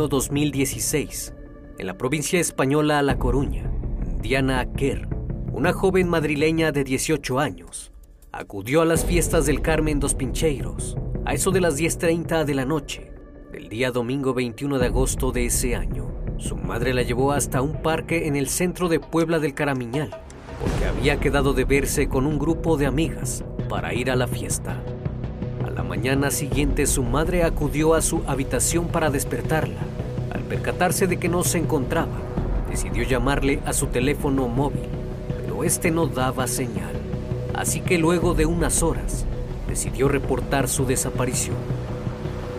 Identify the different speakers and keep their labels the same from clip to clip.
Speaker 1: Año 2016, en la provincia española La Coruña, Diana Kerr, una joven madrileña de 18 años, acudió a las fiestas del Carmen dos Pincheiros a eso de las 10.30 de la noche del día domingo 21 de agosto de ese año. Su madre la llevó hasta un parque en el centro de Puebla del Caramiñal, porque había quedado de verse con un grupo de amigas para ir a la fiesta. A la mañana siguiente su madre acudió a su habitación para despertarla. Percatarse de que no se encontraba, decidió llamarle a su teléfono móvil, pero este no daba señal. Así que luego de unas horas, decidió reportar su desaparición.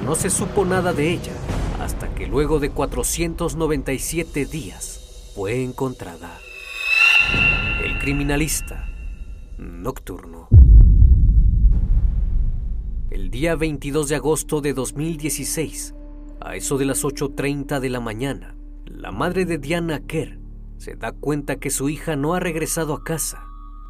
Speaker 1: No se supo nada de ella hasta que luego de 497 días fue encontrada. El criminalista nocturno. El día 22 de agosto de 2016, a eso de las 8.30 de la mañana, la madre de Diana Kerr se da cuenta que su hija no ha regresado a casa,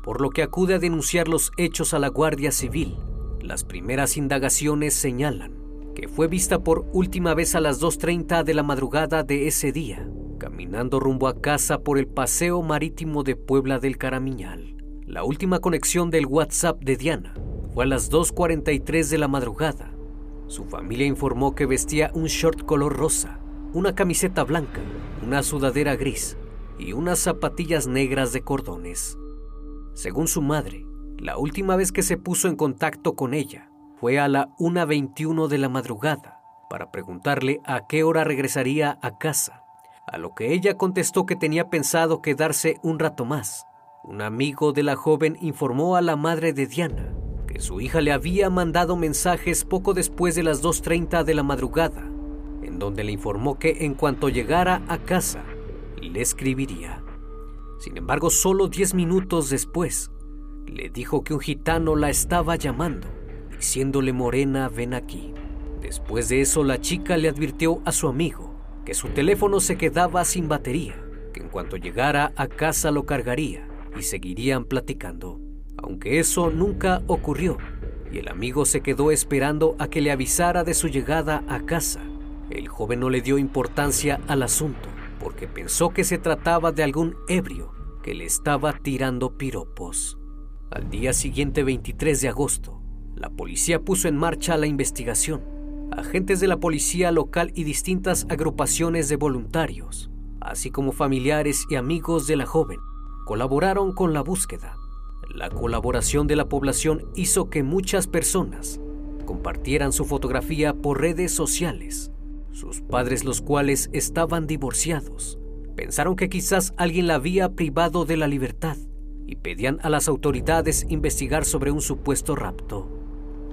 Speaker 1: por lo que acude a denunciar los hechos a la Guardia Civil. Las primeras indagaciones señalan que fue vista por última vez a las 2.30 de la madrugada de ese día, caminando rumbo a casa por el paseo marítimo de Puebla del Caramiñal. La última conexión del WhatsApp de Diana fue a las 2.43 de la madrugada. Su familia informó que vestía un short color rosa, una camiseta blanca, una sudadera gris y unas zapatillas negras de cordones. Según su madre, la última vez que se puso en contacto con ella fue a la 1.21 de la madrugada para preguntarle a qué hora regresaría a casa, a lo que ella contestó que tenía pensado quedarse un rato más. Un amigo de la joven informó a la madre de Diana su hija le había mandado mensajes poco después de las 2.30 de la madrugada, en donde le informó que en cuanto llegara a casa, le escribiría. Sin embargo, solo 10 minutos después, le dijo que un gitano la estaba llamando diciéndole Morena, ven aquí. Después de eso, la chica le advirtió a su amigo que su teléfono se quedaba sin batería, que en cuanto llegara a casa lo cargaría y seguirían platicando. Aunque eso nunca ocurrió, y el amigo se quedó esperando a que le avisara de su llegada a casa. El joven no le dio importancia al asunto, porque pensó que se trataba de algún ebrio que le estaba tirando piropos. Al día siguiente, 23 de agosto, la policía puso en marcha la investigación. Agentes de la policía local y distintas agrupaciones de voluntarios, así como familiares y amigos de la joven, colaboraron con la búsqueda. La colaboración de la población hizo que muchas personas compartieran su fotografía por redes sociales. Sus padres, los cuales estaban divorciados, pensaron que quizás alguien la había privado de la libertad y pedían a las autoridades investigar sobre un supuesto rapto.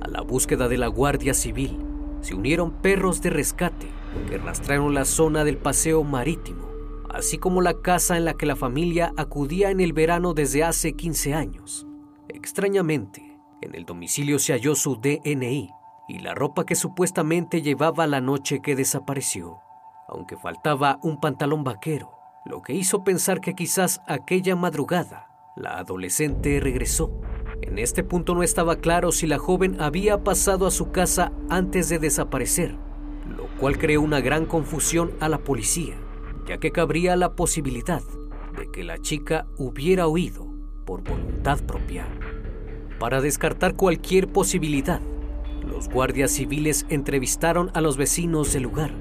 Speaker 1: A la búsqueda de la Guardia Civil se unieron perros de rescate que rastrearon la zona del paseo marítimo, así como la casa en la que la familia acudía en el verano desde hace 15 años. Extrañamente, en el domicilio se halló su DNI y la ropa que supuestamente llevaba la noche que desapareció, aunque faltaba un pantalón vaquero, lo que hizo pensar que quizás aquella madrugada la adolescente regresó. En este punto no estaba claro si la joven había pasado a su casa antes de desaparecer, lo cual creó una gran confusión a la policía, ya que cabría la posibilidad de que la chica hubiera huido por voluntad propia. Para descartar cualquier posibilidad, los guardias civiles entrevistaron a los vecinos del lugar,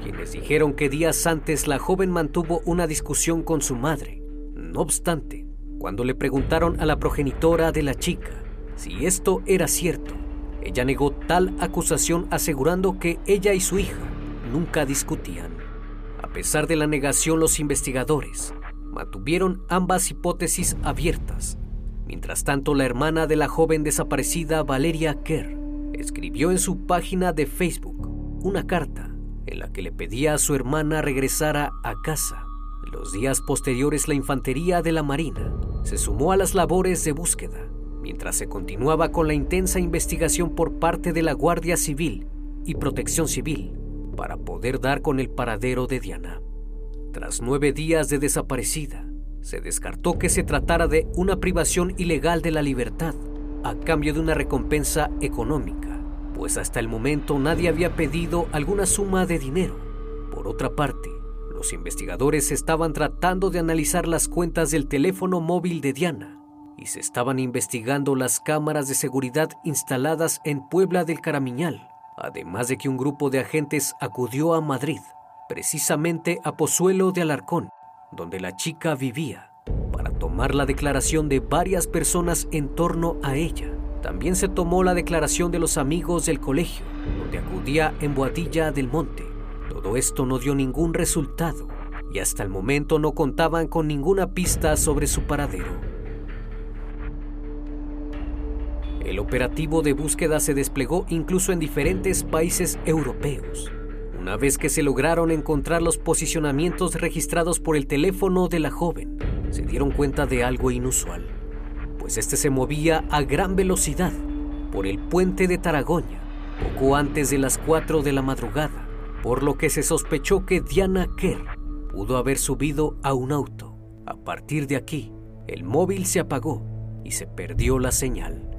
Speaker 1: quienes dijeron que días antes la joven mantuvo una discusión con su madre. No obstante, cuando le preguntaron a la progenitora de la chica si esto era cierto, ella negó tal acusación asegurando que ella y su hija nunca discutían. A pesar de la negación, los investigadores mantuvieron ambas hipótesis abiertas. Mientras tanto, la hermana de la joven desaparecida, Valeria Kerr, escribió en su página de Facebook una carta en la que le pedía a su hermana regresara a casa. Los días posteriores, la infantería de la Marina se sumó a las labores de búsqueda, mientras se continuaba con la intensa investigación por parte de la Guardia Civil y Protección Civil para poder dar con el paradero de Diana. Tras nueve días de desaparecida, se descartó que se tratara de una privación ilegal de la libertad a cambio de una recompensa económica, pues hasta el momento nadie había pedido alguna suma de dinero. Por otra parte, los investigadores estaban tratando de analizar las cuentas del teléfono móvil de Diana y se estaban investigando las cámaras de seguridad instaladas en Puebla del Caramiñal, además de que un grupo de agentes acudió a Madrid, precisamente a Pozuelo de Alarcón, donde la chica vivía, para tomar la declaración de varias personas en torno a ella. También se tomó la declaración de los amigos del colegio, donde acudía en Boadilla del Monte. Todo esto no dio ningún resultado y hasta el momento no contaban con ninguna pista sobre su paradero. El operativo de búsqueda se desplegó incluso en diferentes países europeos. Una vez que se lograron encontrar los posicionamientos registrados por el teléfono de la joven, se dieron cuenta de algo inusual, pues este se movía a gran velocidad por el puente de Taragoña, poco antes de las 4 de la madrugada, por lo que se sospechó que Diana Kerr pudo haber subido a un auto. A partir de aquí, el móvil se apagó y se perdió la señal,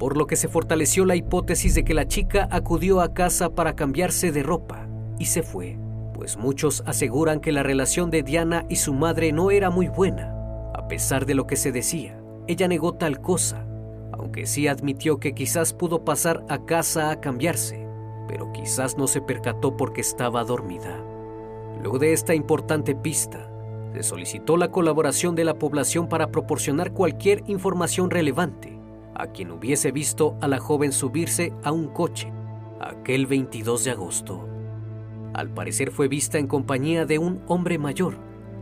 Speaker 1: por lo que se fortaleció la hipótesis de que la chica acudió a casa para cambiarse de ropa y se fue, pues muchos aseguran que la relación de Diana y su madre no era muy buena. A pesar de lo que se decía, ella negó tal cosa, aunque sí admitió que quizás pudo pasar a casa a cambiarse, pero quizás no se percató porque estaba dormida. Luego de esta importante pista, se solicitó la colaboración de la población para proporcionar cualquier información relevante a quien hubiese visto a la joven subirse a un coche aquel 22 de agosto. Al parecer fue vista en compañía de un hombre mayor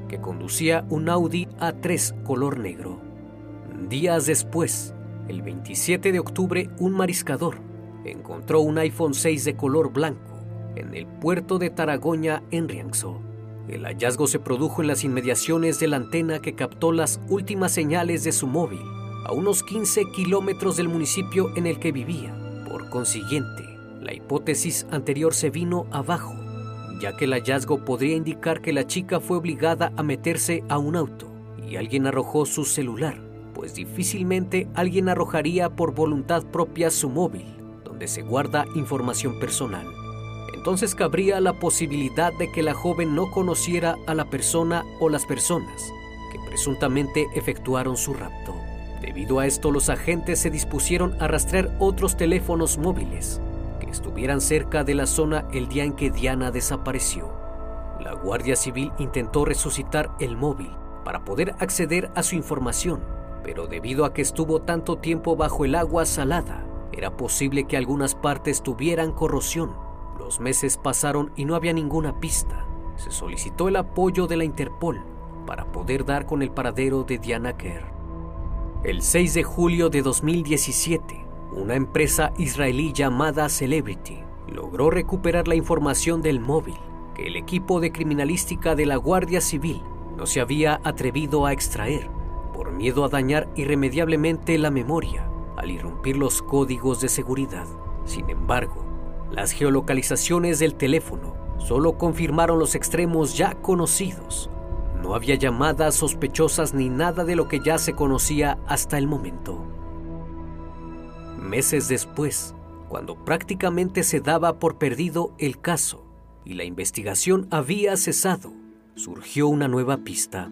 Speaker 1: que conducía un Audi A3 color negro. Días después, el 27 de octubre, un mariscador encontró un iPhone 6 de color blanco en el puerto de Taragoña en Rianxo. El hallazgo se produjo en las inmediaciones de la antena que captó las últimas señales de su móvil, a unos 15 kilómetros del municipio en el que vivía. Por consiguiente, la hipótesis anterior se vino abajo, ya que el hallazgo podría indicar que la chica fue obligada a meterse a un auto y alguien arrojó su celular, pues difícilmente alguien arrojaría por voluntad propia su móvil, donde se guarda información personal entonces cabría la posibilidad de que la joven no conociera a la persona o las personas que presuntamente efectuaron su rapto. Debido a esto, los agentes se dispusieron a rastrear otros teléfonos móviles que estuvieran cerca de la zona el día en que Diana desapareció. La Guardia Civil intentó resucitar el móvil para poder acceder a su información, pero debido a que estuvo tanto tiempo bajo el agua salada, era posible que algunas partes tuvieran corrosión los meses pasaron y no había ninguna pista. Se solicitó el apoyo de la Interpol para poder dar con el paradero de Diana Kerr. El 6 de julio de 2017, una empresa israelí llamada Celebrity logró recuperar la información del móvil que el equipo de criminalística de la Guardia Civil no se había atrevido a extraer por miedo a dañar irremediablemente la memoria al irrumpir los códigos de seguridad. Sin embargo, las geolocalizaciones del teléfono solo confirmaron los extremos ya conocidos. No había llamadas sospechosas ni nada de lo que ya se conocía hasta el momento. Meses después, cuando prácticamente se daba por perdido el caso y la investigación había cesado, surgió una nueva pista.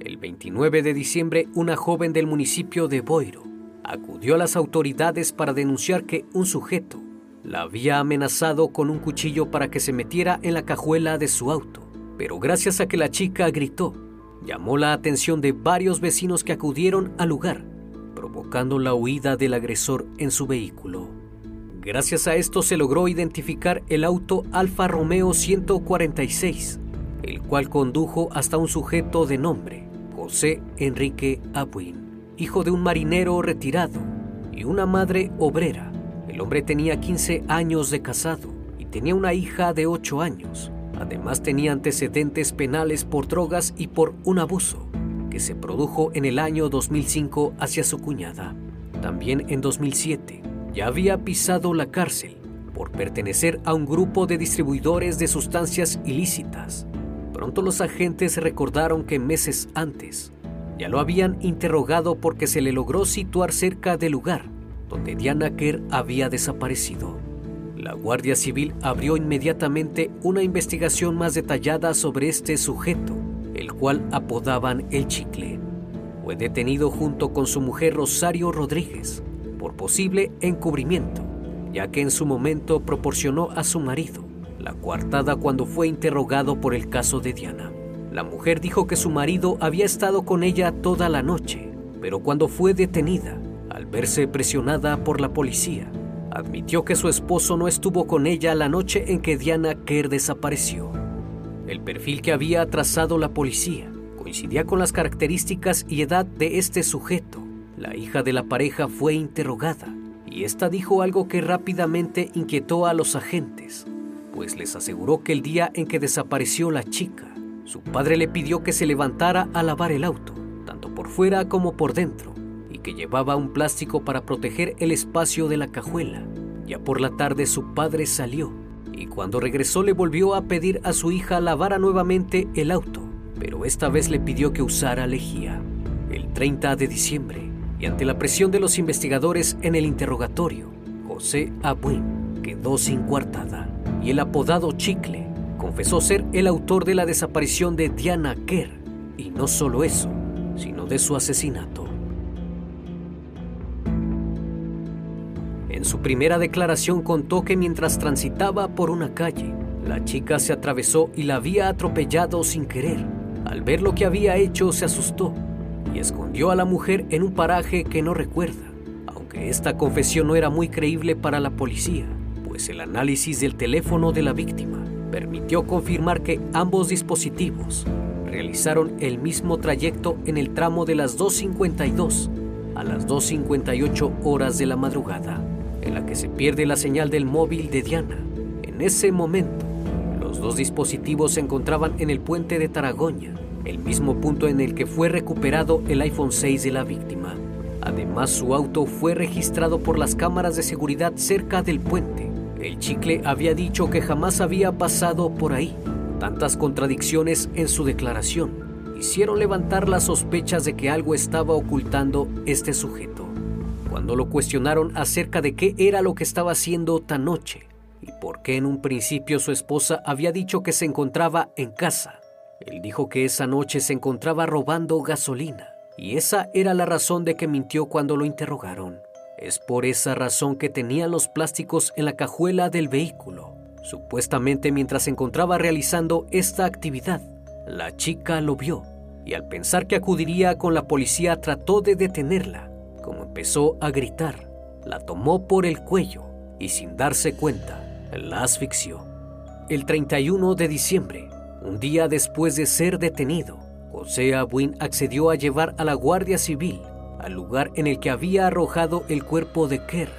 Speaker 1: El 29 de diciembre, una joven del municipio de Boiro acudió a las autoridades para denunciar que un sujeto la había amenazado con un cuchillo para que se metiera en la cajuela de su auto, pero gracias a que la chica gritó, llamó la atención de varios vecinos que acudieron al lugar, provocando la huida del agresor en su vehículo. Gracias a esto se logró identificar el auto Alfa Romeo 146, el cual condujo hasta un sujeto de nombre José Enrique Abuin, hijo de un marinero retirado y una madre obrera. El hombre tenía 15 años de casado y tenía una hija de 8 años. Además tenía antecedentes penales por drogas y por un abuso que se produjo en el año 2005 hacia su cuñada. También en 2007 ya había pisado la cárcel por pertenecer a un grupo de distribuidores de sustancias ilícitas. Pronto los agentes recordaron que meses antes ya lo habían interrogado porque se le logró situar cerca del lugar donde Diana Kerr había desaparecido. La Guardia Civil abrió inmediatamente una investigación más detallada sobre este sujeto, el cual apodaban el chicle. Fue detenido junto con su mujer Rosario Rodríguez, por posible encubrimiento, ya que en su momento proporcionó a su marido la coartada cuando fue interrogado por el caso de Diana. La mujer dijo que su marido había estado con ella toda la noche, pero cuando fue detenida, al verse presionada por la policía, admitió que su esposo no estuvo con ella la noche en que Diana Kerr desapareció. El perfil que había trazado la policía coincidía con las características y edad de este sujeto, la hija de la pareja fue interrogada y esta dijo algo que rápidamente inquietó a los agentes, pues les aseguró que el día en que desapareció la chica, su padre le pidió que se levantara a lavar el auto, tanto por fuera como por dentro, llevaba un plástico para proteger el espacio de la cajuela. Ya por la tarde su padre salió y cuando regresó le volvió a pedir a su hija lavara nuevamente el auto, pero esta vez le pidió que usara lejía. El 30 de diciembre, y ante la presión de los investigadores en el interrogatorio, José Abuin quedó sin coartada y el apodado Chicle confesó ser el autor de la desaparición de Diana Kerr y no solo eso, sino de su asesinato. En su primera declaración contó que mientras transitaba por una calle, la chica se atravesó y la había atropellado sin querer. Al ver lo que había hecho se asustó y escondió a la mujer en un paraje que no recuerda, aunque esta confesión no era muy creíble para la policía, pues el análisis del teléfono de la víctima permitió confirmar que ambos dispositivos realizaron el mismo trayecto en el tramo de las 2.52 a las 2.58 horas de la madrugada, en la que se pierde la señal del móvil de Diana. En ese momento, los dos dispositivos se encontraban en el puente de Taragoña, el mismo punto en el que fue recuperado el iPhone 6 de la víctima. Además, su auto fue registrado por las cámaras de seguridad cerca del puente. El chicle había dicho que jamás había pasado por ahí. Tantas contradicciones en su declaración hicieron levantar las sospechas de que algo estaba ocultando este sujeto. Cuando lo cuestionaron acerca de qué era lo que estaba haciendo tan noche y por qué en un principio su esposa había dicho que se encontraba en casa, él dijo que esa noche se encontraba robando gasolina y esa era la razón de que mintió cuando lo interrogaron. Es por esa razón que tenía los plásticos en la cajuela del vehículo. Supuestamente mientras se encontraba realizando esta actividad, la chica lo vio y al pensar que acudiría con la policía trató de detenerla. Como empezó a gritar, la tomó por el cuello y sin darse cuenta, la asfixió. El 31 de diciembre, un día después de ser detenido, José Abuin accedió a llevar a la Guardia Civil al lugar en el que había arrojado el cuerpo de Kerr.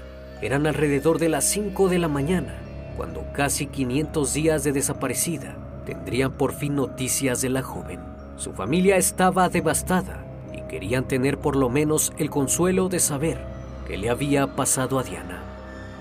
Speaker 1: Eran alrededor de las 5 de la mañana, cuando casi 500 días de desaparecida tendrían por fin noticias de la joven. Su familia estaba devastada querían tener por lo menos el consuelo de saber qué le había pasado a Diana.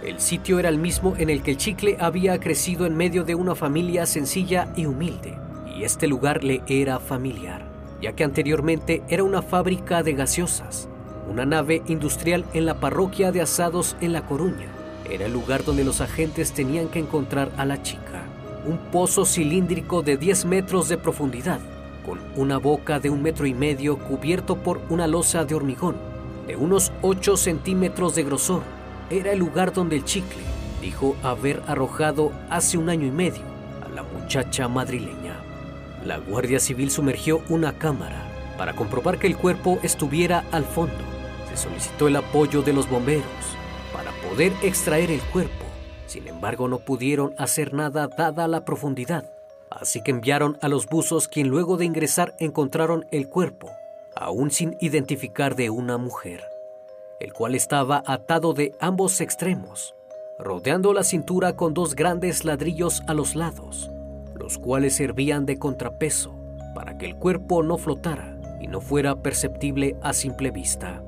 Speaker 1: El sitio era el mismo en el que el chicle había crecido en medio de una familia sencilla y humilde, y este lugar le era familiar, ya que anteriormente era una fábrica de gaseosas, una nave industrial en la parroquia de Asados en La Coruña. Era el lugar donde los agentes tenían que encontrar a la chica. Un pozo cilíndrico de 10 metros de profundidad, con una boca de un metro y medio cubierto por una losa de hormigón, de unos 8 centímetros de grosor era el lugar donde el chicle dijo haber arrojado hace un año y medio a la muchacha madrileña. La Guardia Civil sumergió una cámara para comprobar que el cuerpo estuviera al fondo. Se solicitó el apoyo de los bomberos para poder extraer el cuerpo. Sin embargo, no pudieron hacer nada dada la profundidad. Así que enviaron a los buzos quien luego de ingresar encontraron el cuerpo, aún sin identificar de una mujer, el cual estaba atado de ambos extremos, rodeando la cintura con dos grandes ladrillos a los lados, los cuales servían de contrapeso para que el cuerpo no flotara y no fuera perceptible a simple vista.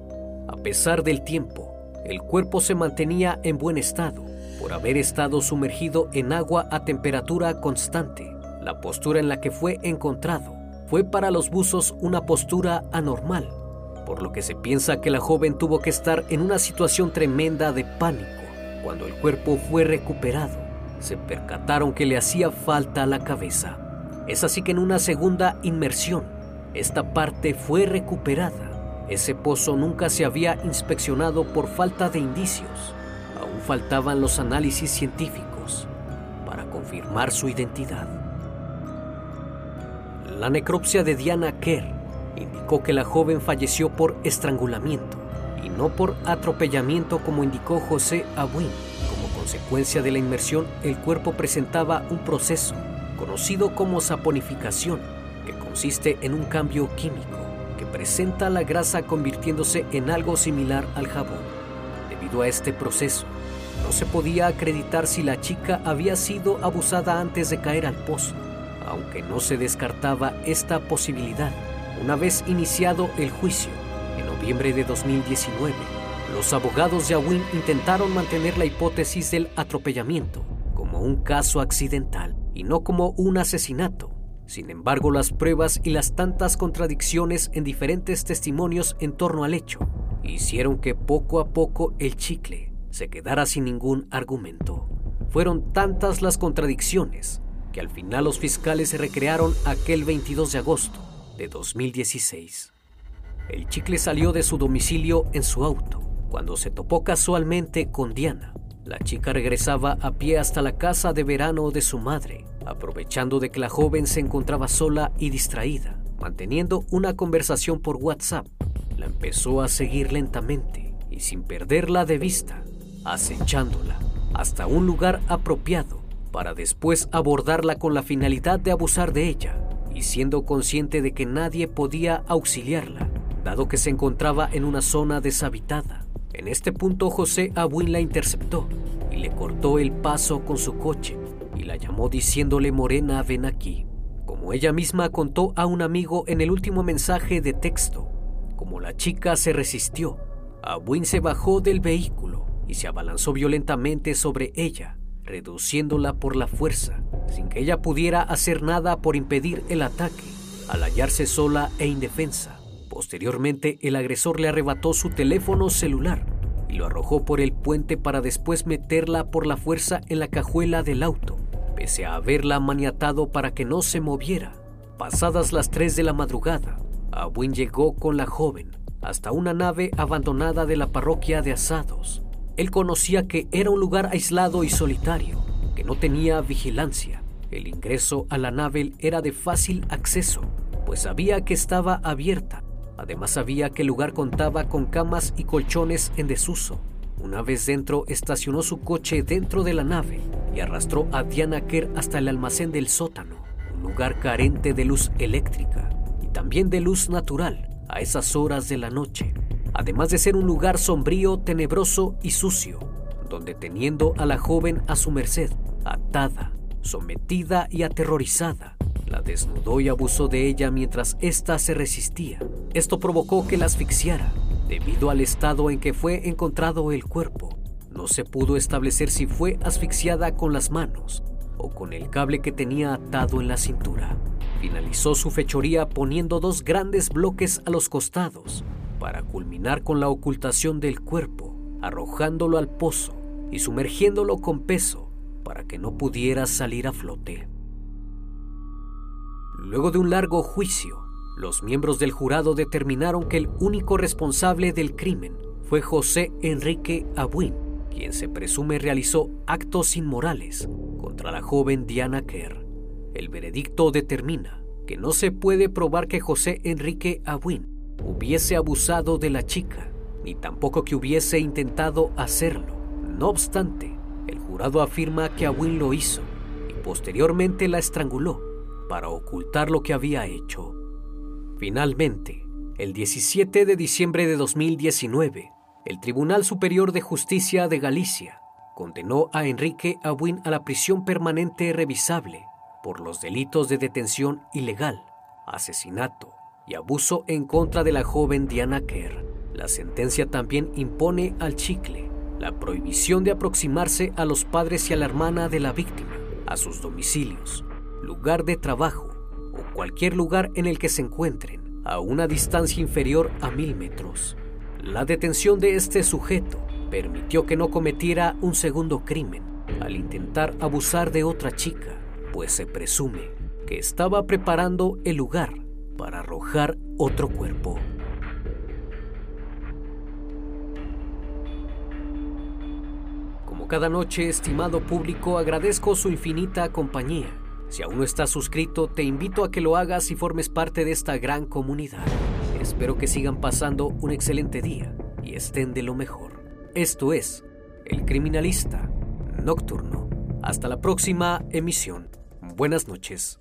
Speaker 1: A pesar del tiempo, el cuerpo se mantenía en buen estado por haber estado sumergido en agua a temperatura constante. La postura en la que fue encontrado fue para los buzos una postura anormal, por lo que se piensa que la joven tuvo que estar en una situación tremenda de pánico. Cuando el cuerpo fue recuperado, se percataron que le hacía falta la cabeza. Es así que en una segunda inmersión, esta parte fue recuperada. Ese pozo nunca se había inspeccionado por falta de indicios. Aún faltaban los análisis científicos para confirmar su identidad. La necropsia de Diana Kerr indicó que la joven falleció por estrangulamiento y no por atropellamiento como indicó José Abuin. Como consecuencia de la inmersión, el cuerpo presentaba un proceso conocido como saponificación, que consiste en un cambio químico que presenta la grasa convirtiéndose en algo similar al jabón. Debido a este proceso, no se podía acreditar si la chica había sido abusada antes de caer al pozo, aunque no se descartaba esta posibilidad. Una vez iniciado el juicio, en noviembre de 2019, los abogados de Awin intentaron mantener la hipótesis del atropellamiento como un caso accidental y no como un asesinato. Sin embargo, las pruebas y las tantas contradicciones en diferentes testimonios en torno al hecho hicieron que poco a poco el chicle se quedara sin ningún argumento. Fueron tantas las contradicciones al final los fiscales se recrearon aquel 22 de agosto de 2016. El chicle salió de su domicilio en su auto cuando se topó casualmente con Diana. La chica regresaba a pie hasta la casa de verano de su madre, aprovechando de que la joven se encontraba sola y distraída, manteniendo una conversación por WhatsApp. La empezó a seguir lentamente y sin perderla de vista, acechándola hasta un lugar apropiado para después abordarla con la finalidad de abusar de ella y siendo consciente de que nadie podía auxiliarla, dado que se encontraba en una zona deshabitada. En este punto José Abuin la interceptó y le cortó el paso con su coche y la llamó diciéndole Morena, ven aquí. Como ella misma contó a un amigo en el último mensaje de texto, como la chica se resistió, Abuin se bajó del vehículo y se abalanzó violentamente sobre ella, reduciéndola por la fuerza, sin que ella pudiera hacer nada por impedir el ataque, al hallarse sola e indefensa. Posteriormente, el agresor le arrebató su teléfono celular y lo arrojó por el puente para después meterla por la fuerza en la cajuela del auto, pese a haberla maniatado para que no se moviera. Pasadas las 3 de la madrugada, Abuin llegó con la joven hasta una nave abandonada de la parroquia de Asados. Él conocía que era un lugar aislado y solitario, que no tenía vigilancia. El ingreso a la nave era de fácil acceso, pues sabía que estaba abierta Además sabía que el lugar contaba con camas y colchones en desuso. Una vez dentro, estacionó su coche dentro de la nave y arrastró a Diana Kerr hasta el almacén del sótano, un lugar carente de luz eléctrica y también de luz natural a esas horas de la noche, además de ser un lugar sombrío, tenebroso y sucio, donde teniendo a la joven a su merced, atada, sometida y aterrorizada, la desnudó y abusó de ella mientras ésta se resistía. Esto provocó que la asfixiara, debido al estado en que fue encontrado el cuerpo. No se pudo establecer si fue asfixiada con las manos o con el cable que tenía atado en la cintura. Finalizó su fechoría poniendo dos grandes bloques a los costados para culminar con la ocultación del cuerpo, arrojándolo al pozo y sumergiéndolo con peso para que no pudiera salir a flote. Luego de un largo juicio, los miembros del jurado determinaron que el único responsable del crimen fue José Enrique Abuin, quien se presume realizó actos inmorales contra la joven Diana Kerr. El veredicto determina que no se puede probar que José Enrique Awin hubiese abusado de la chica, ni tampoco que hubiese intentado hacerlo. No obstante, el jurado afirma que Awin lo hizo y posteriormente la estranguló para ocultar lo que había hecho. Finalmente, el 17 de diciembre de 2019, el Tribunal Superior de Justicia de Galicia condenó a Enrique Awin a la prisión permanente revisable por los delitos de detención ilegal, asesinato y abuso en contra de la joven Diana Kerr. La sentencia también impone al chicle la prohibición de aproximarse a los padres y a la hermana de la víctima, a sus domicilios, lugar de trabajo o cualquier lugar en el que se encuentren a una distancia inferior a mil metros. La detención de este sujeto permitió que no cometiera un segundo crimen al intentar abusar de otra chica, pues se presume que estaba preparando el lugar para arrojar otro cuerpo. Como cada noche, estimado público, agradezco su infinita compañía. Si aún no estás suscrito, te invito a que lo hagas y formes parte de esta gran comunidad. Espero que sigan pasando un excelente día y estén de lo mejor. Esto es El Criminalista Nocturno. Hasta la próxima emisión. Buenas noches.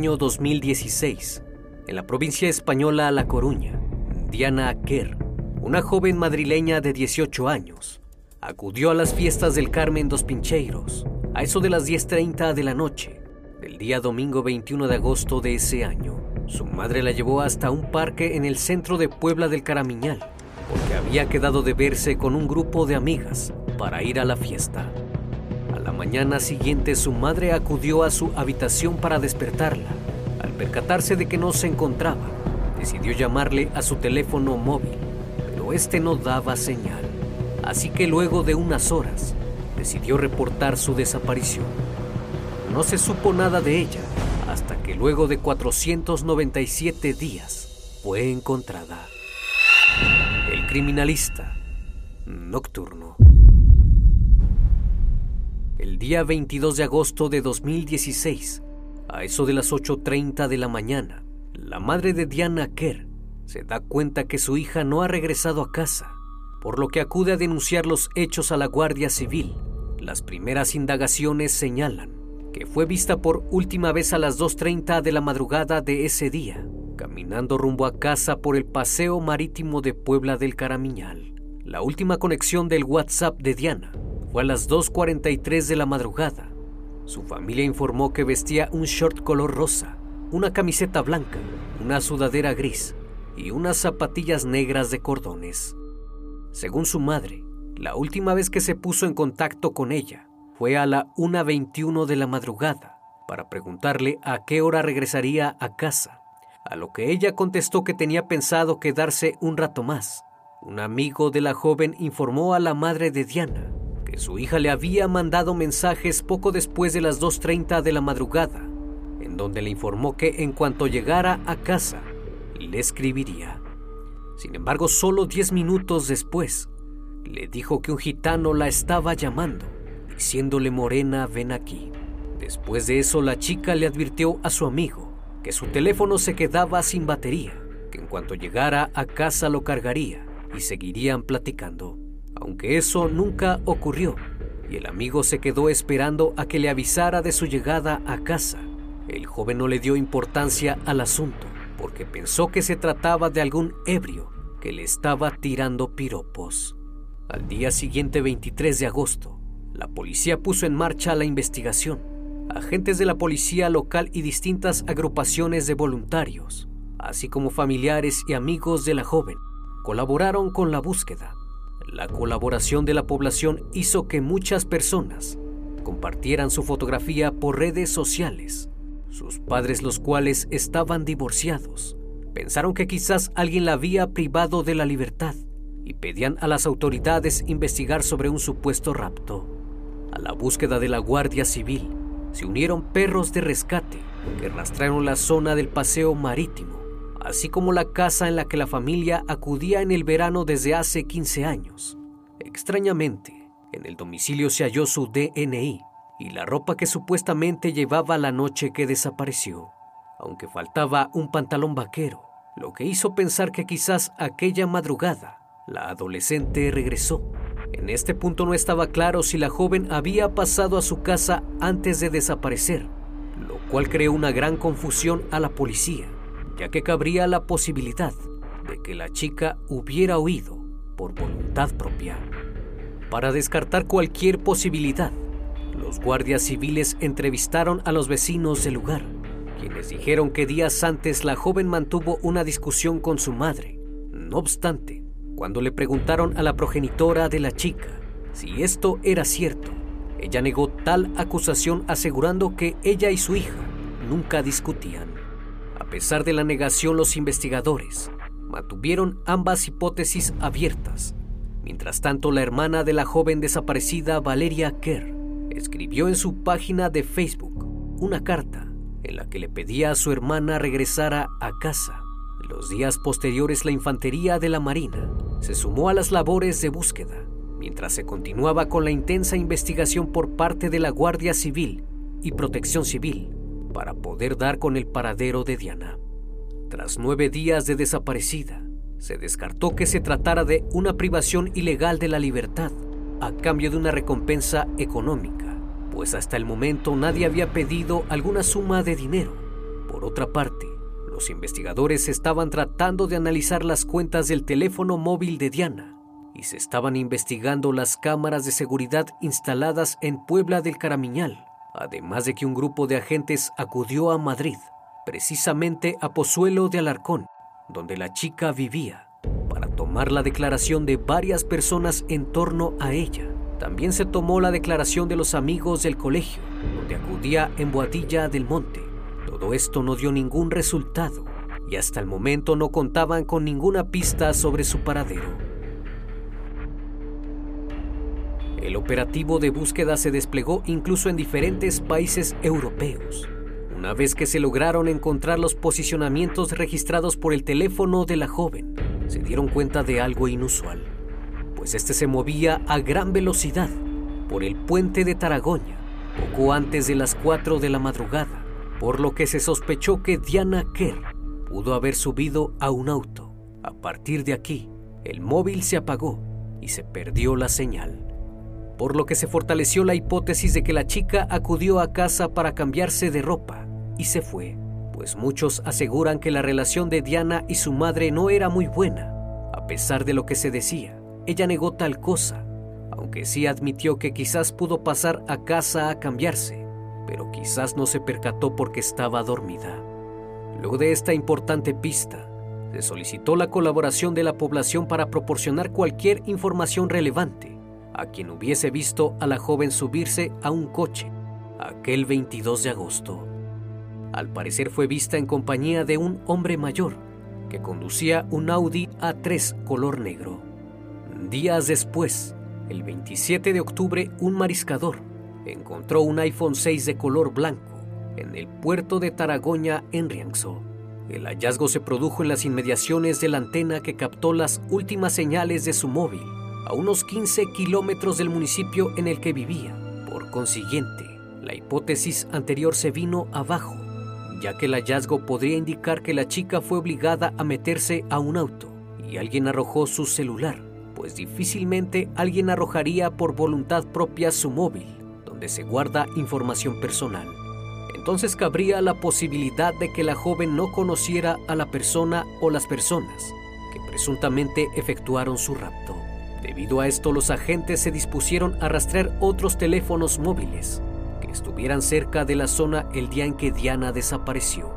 Speaker 1: Año 2016, en la provincia española La Coruña, Diana Kerr, una joven madrileña de 18 años, acudió a las fiestas del Carmen dos Pincheiros a eso de las 10.30 de la noche del día domingo 21 de agosto de ese año. Su madre la llevó hasta un parque en el centro de Puebla del Caramiñal, porque había quedado de verse con un grupo de amigas para ir a la fiesta la mañana siguiente su madre acudió a su habitación para despertarla. Al percatarse de que no se encontraba, decidió llamarle a su teléfono móvil, pero este no daba señal. Así que luego de unas horas, decidió reportar su desaparición. No se supo nada de ella hasta que luego de 497 días fue encontrada. El criminalista nocturno. El día 22 de agosto de 2016, a eso de las 8.30 de la mañana, la madre de Diana Kerr se da cuenta que su hija no ha regresado a casa, por lo que acude a denunciar los hechos a la Guardia Civil. Las primeras indagaciones señalan que fue vista por última vez a las 2.30 de la madrugada de ese día, caminando rumbo a casa por el paseo marítimo de Puebla del Caramiñal. La última conexión del WhatsApp de Diana fue a las 2.43 de la madrugada. Su familia informó que vestía un short color rosa, una camiseta blanca, una sudadera gris y unas zapatillas negras de cordones. Según su madre, la última vez que se puso en contacto con ella fue a la 1.21 de la madrugada para preguntarle a qué hora regresaría a casa, a lo que ella contestó que tenía pensado quedarse un rato más. Un amigo de la joven informó a la madre de Diana su hija le había mandado mensajes poco después de las 2.30 de la madrugada, en donde le informó que en cuanto llegara a casa, le escribiría. Sin embargo, solo diez minutos después, le dijo que un gitano la estaba llamando, diciéndole Morena, ven aquí. Después de eso, la chica le advirtió a su amigo que su teléfono se quedaba sin batería, que en cuanto llegara a casa lo cargaría y seguirían platicando. Aunque eso nunca ocurrió, y el amigo se quedó esperando a que le avisara de su llegada a casa. El joven no le dio importancia al asunto, porque pensó que se trataba de algún ebrio que le estaba tirando piropos. Al día siguiente, 23 de agosto, la policía puso en marcha la investigación. Agentes de la policía local y distintas agrupaciones de voluntarios, así como familiares y amigos de la joven, colaboraron con la búsqueda. La colaboración de la población hizo que muchas personas compartieran su fotografía por redes sociales. Sus padres, los cuales estaban divorciados, pensaron que quizás alguien la había privado de la libertad y pedían a las autoridades investigar sobre un supuesto rapto. A la búsqueda de la Guardia Civil se unieron perros de rescate que rastrearon la zona del paseo marítimo así como la casa en la que la familia acudía en el verano desde hace 15 años. Extrañamente, en el domicilio se halló su DNI y la ropa que supuestamente llevaba la noche que desapareció, aunque faltaba un pantalón vaquero, lo que hizo pensar que quizás aquella madrugada la adolescente regresó. En este punto no estaba claro si la joven había pasado a su casa antes de desaparecer, lo cual creó una gran confusión a la policía ya que cabría la posibilidad de que la chica hubiera huido por voluntad propia. Para descartar cualquier posibilidad, los guardias civiles entrevistaron a los vecinos del lugar, quienes dijeron que días antes la joven mantuvo una discusión con su madre. No obstante, cuando le preguntaron a la progenitora de la chica si esto era cierto, ella negó tal acusación asegurando que ella y su hija nunca discutían. A pesar de la negación, los investigadores mantuvieron ambas hipótesis abiertas. Mientras tanto, la hermana de la joven desaparecida, Valeria Kerr, escribió en su página de Facebook una carta en la que le pedía a su hermana regresara a casa. Los días posteriores, la Infantería de la Marina se sumó a las labores de búsqueda, mientras se continuaba con la intensa investigación por parte de la Guardia Civil y Protección Civil para poder dar con el paradero de Diana. Tras nueve días de desaparecida, se descartó que se tratara de una privación ilegal de la libertad a cambio de una recompensa económica, pues hasta el momento nadie había pedido alguna suma de dinero. Por otra parte, los investigadores estaban tratando de analizar las cuentas del teléfono móvil de Diana y se estaban investigando las cámaras de seguridad instaladas en Puebla del Caramiñal además de que un grupo de agentes acudió a Madrid, precisamente a Pozuelo de Alarcón, donde la chica vivía, para tomar la declaración de varias personas en torno a ella. También se tomó la declaración de los amigos del colegio, donde acudía en Boadilla del Monte. Todo esto no dio ningún resultado y hasta el momento no contaban con ninguna pista sobre su paradero. El operativo de búsqueda se desplegó incluso en diferentes países europeos. Una vez que se lograron encontrar los posicionamientos registrados por el teléfono de la joven, se dieron cuenta de algo inusual, pues este se movía a gran velocidad por el puente de Taragoña, poco antes de las 4 de la madrugada, por lo que se sospechó que Diana Kerr pudo haber subido a un auto. A partir de aquí, el móvil se apagó y se perdió la señal por lo que se fortaleció la hipótesis de que la chica acudió a casa para cambiarse de ropa y se fue, pues muchos aseguran que la relación de Diana y su madre no era muy buena. A pesar de lo que se decía, ella negó tal cosa, aunque sí admitió que quizás pudo pasar a casa a cambiarse, pero quizás no se percató porque estaba dormida. Luego de esta importante pista, se solicitó la colaboración de la población para proporcionar cualquier información relevante a quien hubiese visto a la joven subirse a un coche aquel 22 de agosto. Al parecer fue vista en compañía de un hombre mayor que conducía un Audi A3 color negro. Días después, el 27 de octubre, un mariscador encontró un iPhone 6 de color blanco en el puerto de Taragoña, en Rianxo. El hallazgo se produjo en las inmediaciones de la antena que captó las últimas señales de su móvil, a unos 15 kilómetros del municipio en el que vivía. Por consiguiente, la hipótesis anterior se vino abajo, ya que el hallazgo podría indicar que la chica fue obligada a meterse a un auto y alguien arrojó su celular, pues difícilmente alguien arrojaría por voluntad propia su móvil, donde se guarda información personal. Entonces cabría la posibilidad de que la joven no conociera a la persona o las personas que presuntamente efectuaron su rapto. Debido a esto, los agentes se dispusieron a rastrear otros teléfonos móviles que estuvieran cerca de la zona el día en que Diana desapareció.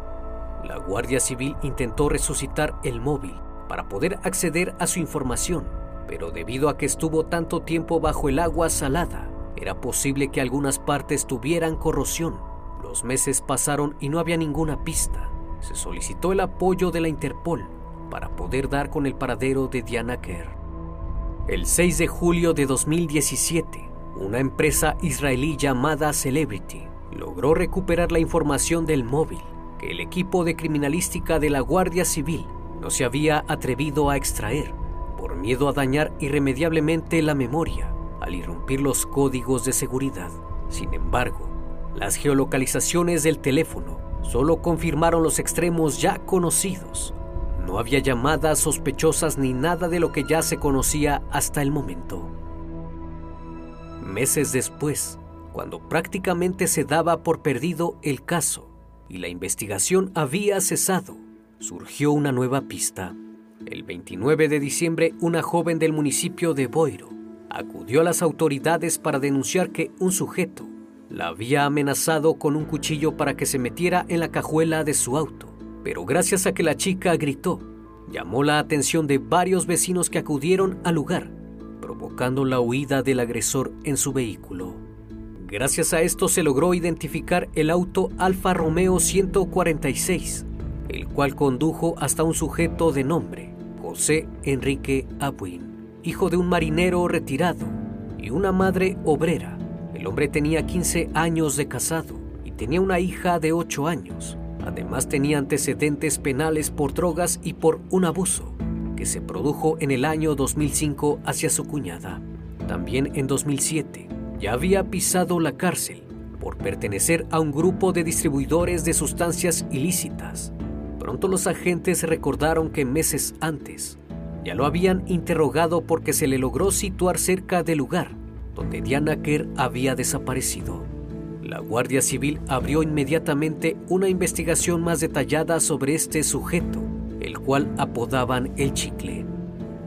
Speaker 1: La Guardia Civil intentó resucitar el móvil para poder acceder a su información, pero debido a que estuvo tanto tiempo bajo el agua salada, era posible que algunas partes tuvieran corrosión. Los meses pasaron y no había ninguna pista. Se solicitó el apoyo de la Interpol para poder dar con el paradero de Diana Kerr. El 6 de julio de 2017, una empresa israelí llamada Celebrity logró recuperar la información del móvil que el equipo de criminalística de la Guardia Civil no se había atrevido a extraer por miedo a dañar irremediablemente la memoria al irrumpir los códigos de seguridad. Sin embargo, las geolocalizaciones del teléfono solo confirmaron los extremos ya conocidos. No había llamadas sospechosas ni nada de lo que ya se conocía hasta el momento. Meses después, cuando prácticamente se daba por perdido el caso y la investigación había cesado, surgió una nueva pista. El 29 de diciembre, una joven del municipio de Boiro acudió a las autoridades para denunciar que un sujeto la había amenazado con un cuchillo para que se metiera en la cajuela de su auto. Pero gracias a que la chica gritó, llamó la atención de varios vecinos que acudieron al lugar, provocando la huida del agresor en su vehículo. Gracias a esto se logró identificar el auto Alfa Romeo 146, el cual condujo hasta un sujeto de nombre José Enrique Abuin, hijo de un marinero retirado y una madre obrera. El hombre tenía 15 años de casado y tenía una hija de 8 años. Además tenía antecedentes penales por drogas y por un abuso que se produjo en el año 2005 hacia su cuñada. También en 2007 ya había pisado la cárcel por pertenecer a un grupo de distribuidores de sustancias ilícitas Pronto los agentes recordaron que meses antes ya lo habían interrogado porque se le logró situar cerca del lugar donde Diana Kerr había desaparecido. La Guardia Civil abrió inmediatamente una investigación más detallada sobre este sujeto, el cual apodaban el chicle.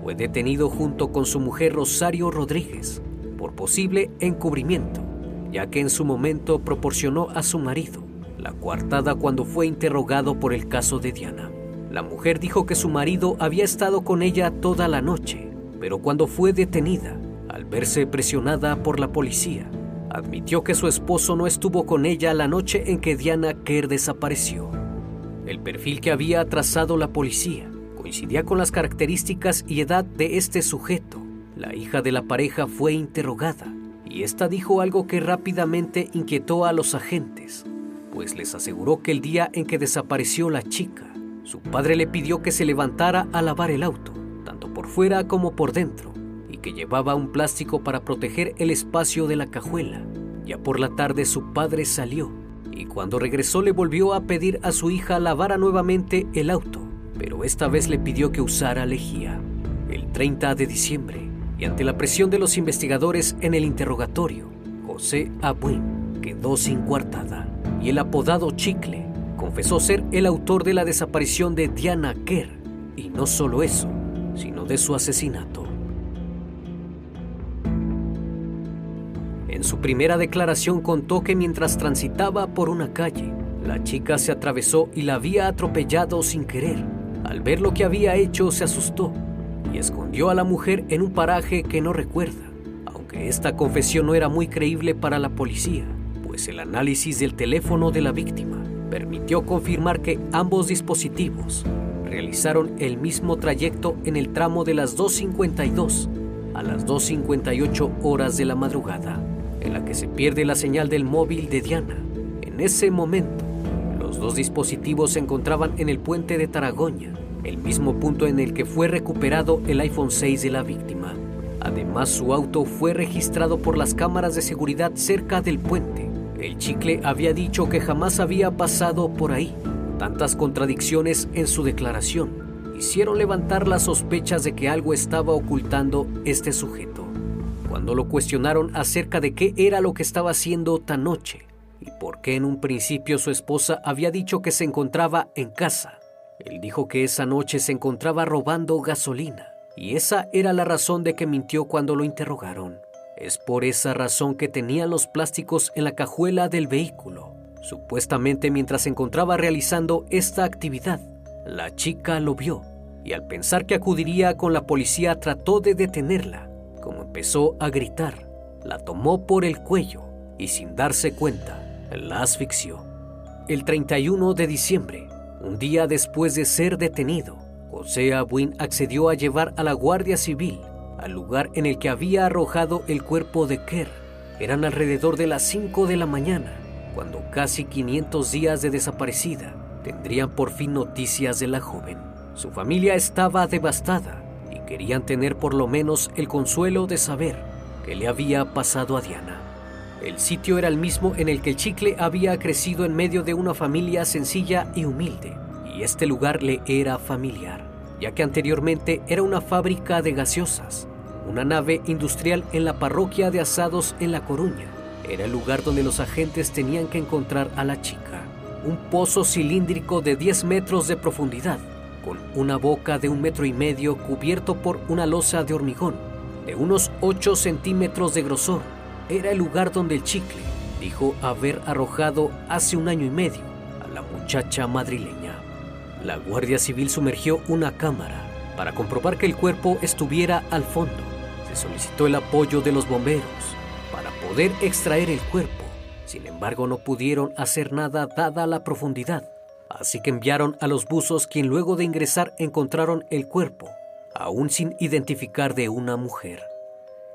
Speaker 1: Fue detenido junto con su mujer Rosario Rodríguez por posible encubrimiento, ya que en su momento proporcionó a su marido la coartada cuando fue interrogado por el caso de Diana. La mujer dijo que su marido había estado con ella toda la noche, pero cuando fue detenida, al verse presionada por la policía, admitió que su esposo no estuvo con ella la noche en que Diana Kerr desapareció. El perfil que había trazado la policía coincidía con las características y edad de este sujeto. La hija de la pareja fue interrogada y esta dijo algo que rápidamente inquietó a los agentes pues les aseguró que el día en que desapareció la chica, su padre le pidió que se levantara a lavar el auto, tanto por fuera como por dentro, que llevaba un plástico para proteger el espacio de la cajuela. Ya por la tarde su padre salió, y cuando regresó le volvió a pedir a su hija lavara nuevamente el auto, pero esta vez le pidió que usara lejía. El 30 de diciembre, y ante la presión de los investigadores en el interrogatorio, José Abuin quedó sin coartada y el apodado Chicle confesó ser el autor de la desaparición de Diana Kerr, y no solo eso, sino de su asesinato. Su primera declaración contó que mientras transitaba por una calle, la chica se atravesó y la había atropellado sin querer. Al ver lo que había hecho se asustó y escondió a la mujer en un paraje que no recuerda, aunque esta confesión no era muy creíble para la policía pues el análisis del teléfono de la víctima permitió confirmar que ambos dispositivos realizaron el mismo trayecto en el tramo de las 2.52 a las 2.58 horas de la madrugada, en la que se pierde la señal del móvil de Diana. En ese momento, Los dos dispositivos se encontraban en el puente de Taragoña, el mismo punto en el que fue recuperado el iPhone 6 de la víctima. Además, su auto fue registrado por las cámaras de seguridad cerca del puente. El chicle había dicho que jamás había pasado por ahí. Tantas contradicciones en su declaración hicieron levantar las sospechas de que algo estaba ocultando este sujeto. Cuando lo cuestionaron acerca de qué era lo que estaba haciendo tan noche y por qué en un principio su esposa había dicho que se encontraba en casa, él dijo que esa noche se encontraba robando gasolina y esa era la razón de que mintió cuando lo interrogaron. Es por esa razón que tenía los plásticos en la cajuela del vehículo. Supuestamente mientras se encontraba realizando esta actividad, la chica lo vio y al pensar que acudiría con la policía trató de detenerla. Empezó a gritar, la tomó por el cuello y sin darse cuenta, la asfixió. El 31 de diciembre, un día después de ser detenido, José Abuin accedió a llevar a la Guardia Civil al lugar en el que había arrojado el cuerpo de Kerr. Eran alrededor de las 5 de la mañana, cuando casi 500 días de desaparecida tendrían por fin noticias de la joven. Su familia estaba devastada querían tener por lo menos el consuelo de saber qué le había pasado a Diana. El sitio era el mismo en el que el chicle había crecido en medio de una familia sencilla y humilde, y este lugar le era familiar ya que anteriormente era una fábrica de gaseosas, una nave industrial en la parroquia de Asados en La Coruña. Era el lugar donde los agentes tenían que encontrar a la chica. Un pozo cilíndrico de 10 metros de profundidad, con una boca de un metro y medio cubierto por una losa de hormigón, de unos 8 centímetros de grosor. Era el lugar donde el chicle dijo haber arrojado hace un año y medio a la muchacha madrileña. La Guardia Civil sumergió una cámara para comprobar que el cuerpo estuviera al fondo. Se solicitó el apoyo de los bomberos para poder extraer el cuerpo. Sin embargo, no pudieron hacer nada dada la profundidad. Así que enviaron a los buzos quien luego de ingresar encontraron el cuerpo, aún sin identificar de una mujer,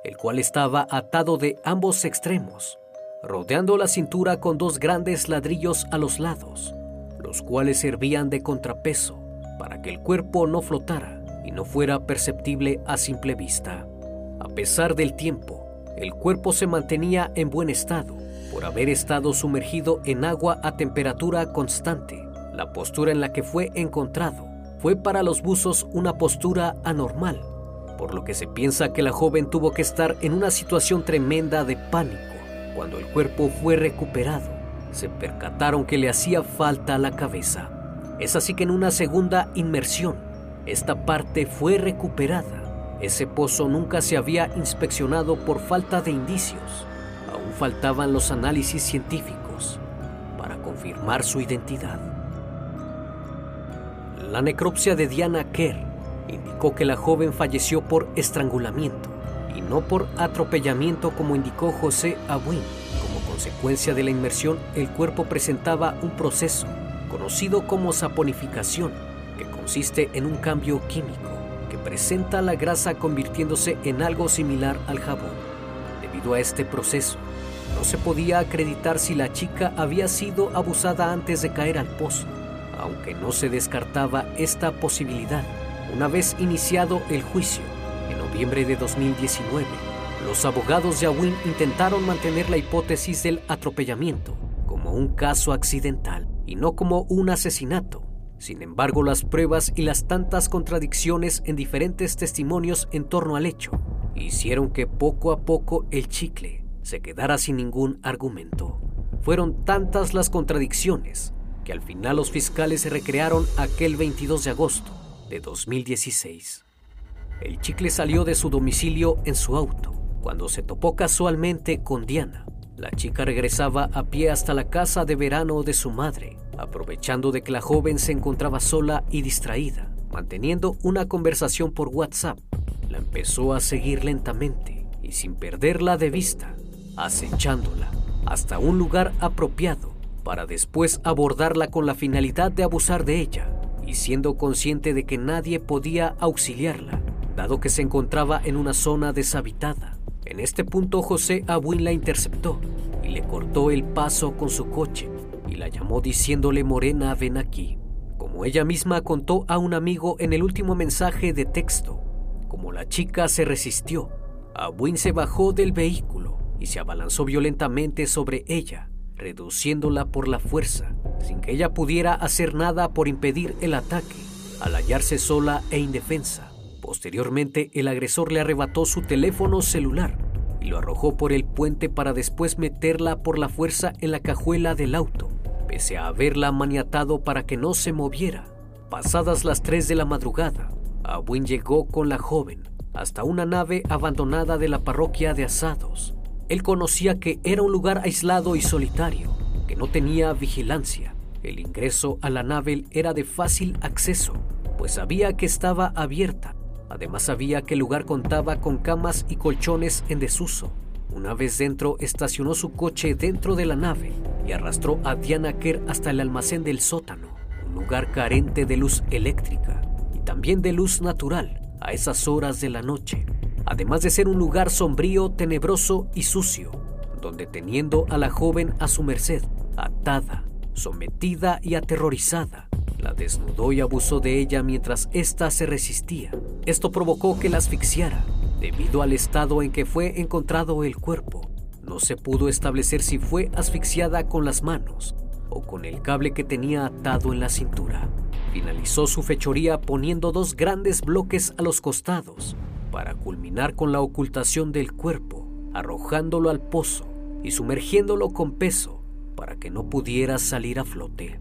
Speaker 1: el cual estaba atado de ambos extremos, rodeando la cintura con dos grandes ladrillos a los lados los cuales servían de contrapeso para que el cuerpo no flotara y no fuera perceptible a simple vista. A pesar del tiempo, el cuerpo se mantenía en buen estado por haber estado sumergido en agua a temperatura constante. La postura en la que fue encontrado fue para los buzos una postura anormal, por lo que se piensa que la joven tuvo que estar en una situación tremenda de pánico cuando el cuerpo fue recuperado se percataron que le hacía falta la cabeza. Es así que en una segunda inmersión, esta parte fue recuperada. Ese pozo nunca se había inspeccionado por falta de indicios. Aún faltaban los análisis científicos para confirmar su identidad. La necropsia de Diana Kerr indicó que la joven falleció por estrangulamiento y no por atropellamiento como indicó José Abuin consecuencia de la inmersión, el cuerpo presentaba un proceso conocido como saponificación, que consiste en un cambio químico que presenta la grasa convirtiéndose en algo similar al jabón. Debido a este proceso, no se podía acreditar si la chica había sido abusada antes de caer al pozo, aunque no se descartaba esta posibilidad. Una vez iniciado el juicio, en noviembre de 2019, los abogados de Awin intentaron mantener la hipótesis del atropellamiento como un caso accidental y no como un asesinato. Sin embargo, las pruebas y las tantas contradicciones en diferentes testimonios en torno al hecho hicieron que poco a poco el chicle se quedara sin ningún argumento. Fueron tantas las contradicciones al final los fiscales se recrearon aquel 22 de agosto de 2016. El chicle salió de su domicilio en su auto cuando se topó casualmente con Diana. La chica regresaba a pie hasta la casa de verano de su madre, aprovechando de que la joven se encontraba sola y distraída, manteniendo una conversación por WhatsApp. La empezó a seguir lentamente y sin perderla de vista, acechándola hasta un lugar apropiado para después abordarla con la finalidad de abusar de ella y siendo consciente de que nadie podía auxiliarla, dado que se encontraba en una zona deshabitada. En este punto José Abuin la interceptó y le cortó el paso con su coche, y la llamó diciéndole Morena, ven aquí. Como ella misma contó a un amigo en el último mensaje de texto, como la chica se resistió, Abuin se bajó del vehículo y se abalanzó violentamente sobre ella, reduciéndola por la fuerza, sin que ella pudiera hacer nada por impedir el ataque, al hallarse sola e indefensa. Posteriormente, el agresor le arrebató su teléfono celular y lo arrojó por el puente para después meterla por la fuerza en la cajuela del auto, pese a haberla maniatado para que no se moviera. Pasadas las 3 de la madrugada, Abuin llegó con la joven hasta una nave abandonada de la parroquia de Asados. Él conocía que era un lugar aislado y solitario, que no tenía vigilancia. El ingreso a la nave era de fácil acceso, pues sabía que estaba abierta. Además sabía que el lugar contaba con camas y colchones en desuso. Una vez dentro, estacionó su coche dentro de la nave y arrastró a Diana Kerr hasta el almacén del sótano, un lugar carente de luz eléctrica y también de luz natural a esas horas de la noche, además de ser un lugar sombrío, tenebroso y sucio, donde teniendo a la joven a su merced, atada, sometida y aterrorizada, la desnudó y abusó de ella mientras ésta se resistía. Esto provocó que la asfixiara, debido al estado en que fue encontrado el cuerpo. No se pudo establecer si fue asfixiada con las manos o con el cable que tenía atado en la cintura. Finalizó su fechoría poniendo dos grandes bloques a los costados para culminar con la ocultación del cuerpo, arrojándolo al pozo y sumergiéndolo con peso para que no pudiera salir a flote.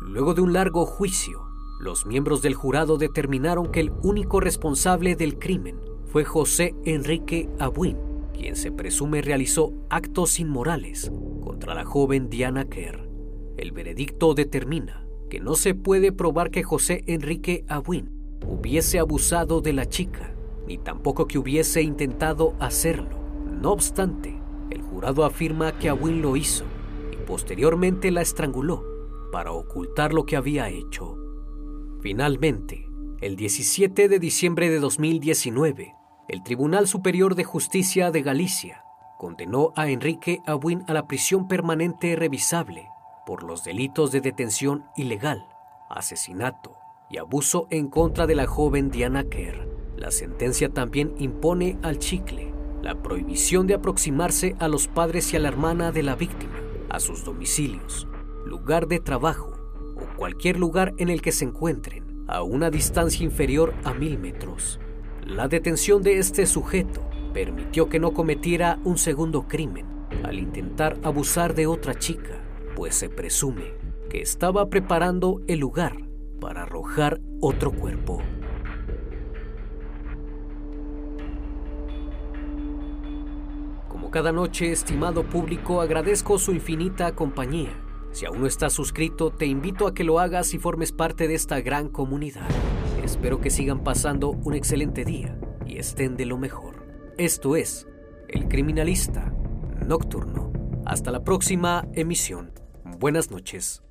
Speaker 1: Luego de un largo juicio, los miembros del jurado determinaron que el único responsable del crimen fue José Enrique Abuin, quien se presume realizó actos inmorales contra la joven Diana Kerr. El veredicto determina que no se puede probar que José Enrique Abuin hubiese abusado de la chica, ni tampoco que hubiese intentado hacerlo. No obstante, el jurado afirma que Abuin lo hizo y posteriormente la estranguló para ocultar lo que había hecho. Finalmente, el 17 de diciembre de 2019, el Tribunal Superior de Justicia de Galicia condenó a Enrique Abuin a la prisión permanente revisable por los delitos de detención ilegal, asesinato y abuso en contra de la joven Diana Kerr. La sentencia también impone al chicle la prohibición de aproximarse a los padres y a la hermana de la víctima, a sus domicilios, lugar de trabajo o cualquier lugar en el que se encuentren a una distancia inferior a mil metros. La detención de este sujeto permitió que no cometiera un segundo crimen al intentar abusar de otra chica pues se presume que estaba preparando el lugar para arrojar otro cuerpo. Como cada noche, estimado público, agradezco su infinita compañía. Si aún no estás suscrito, te invito a que lo hagas y formes parte de esta gran comunidad. Espero que sigan pasando un excelente día y estén de lo mejor. Esto es El Criminalista Nocturno. Hasta la próxima emisión. Buenas noches.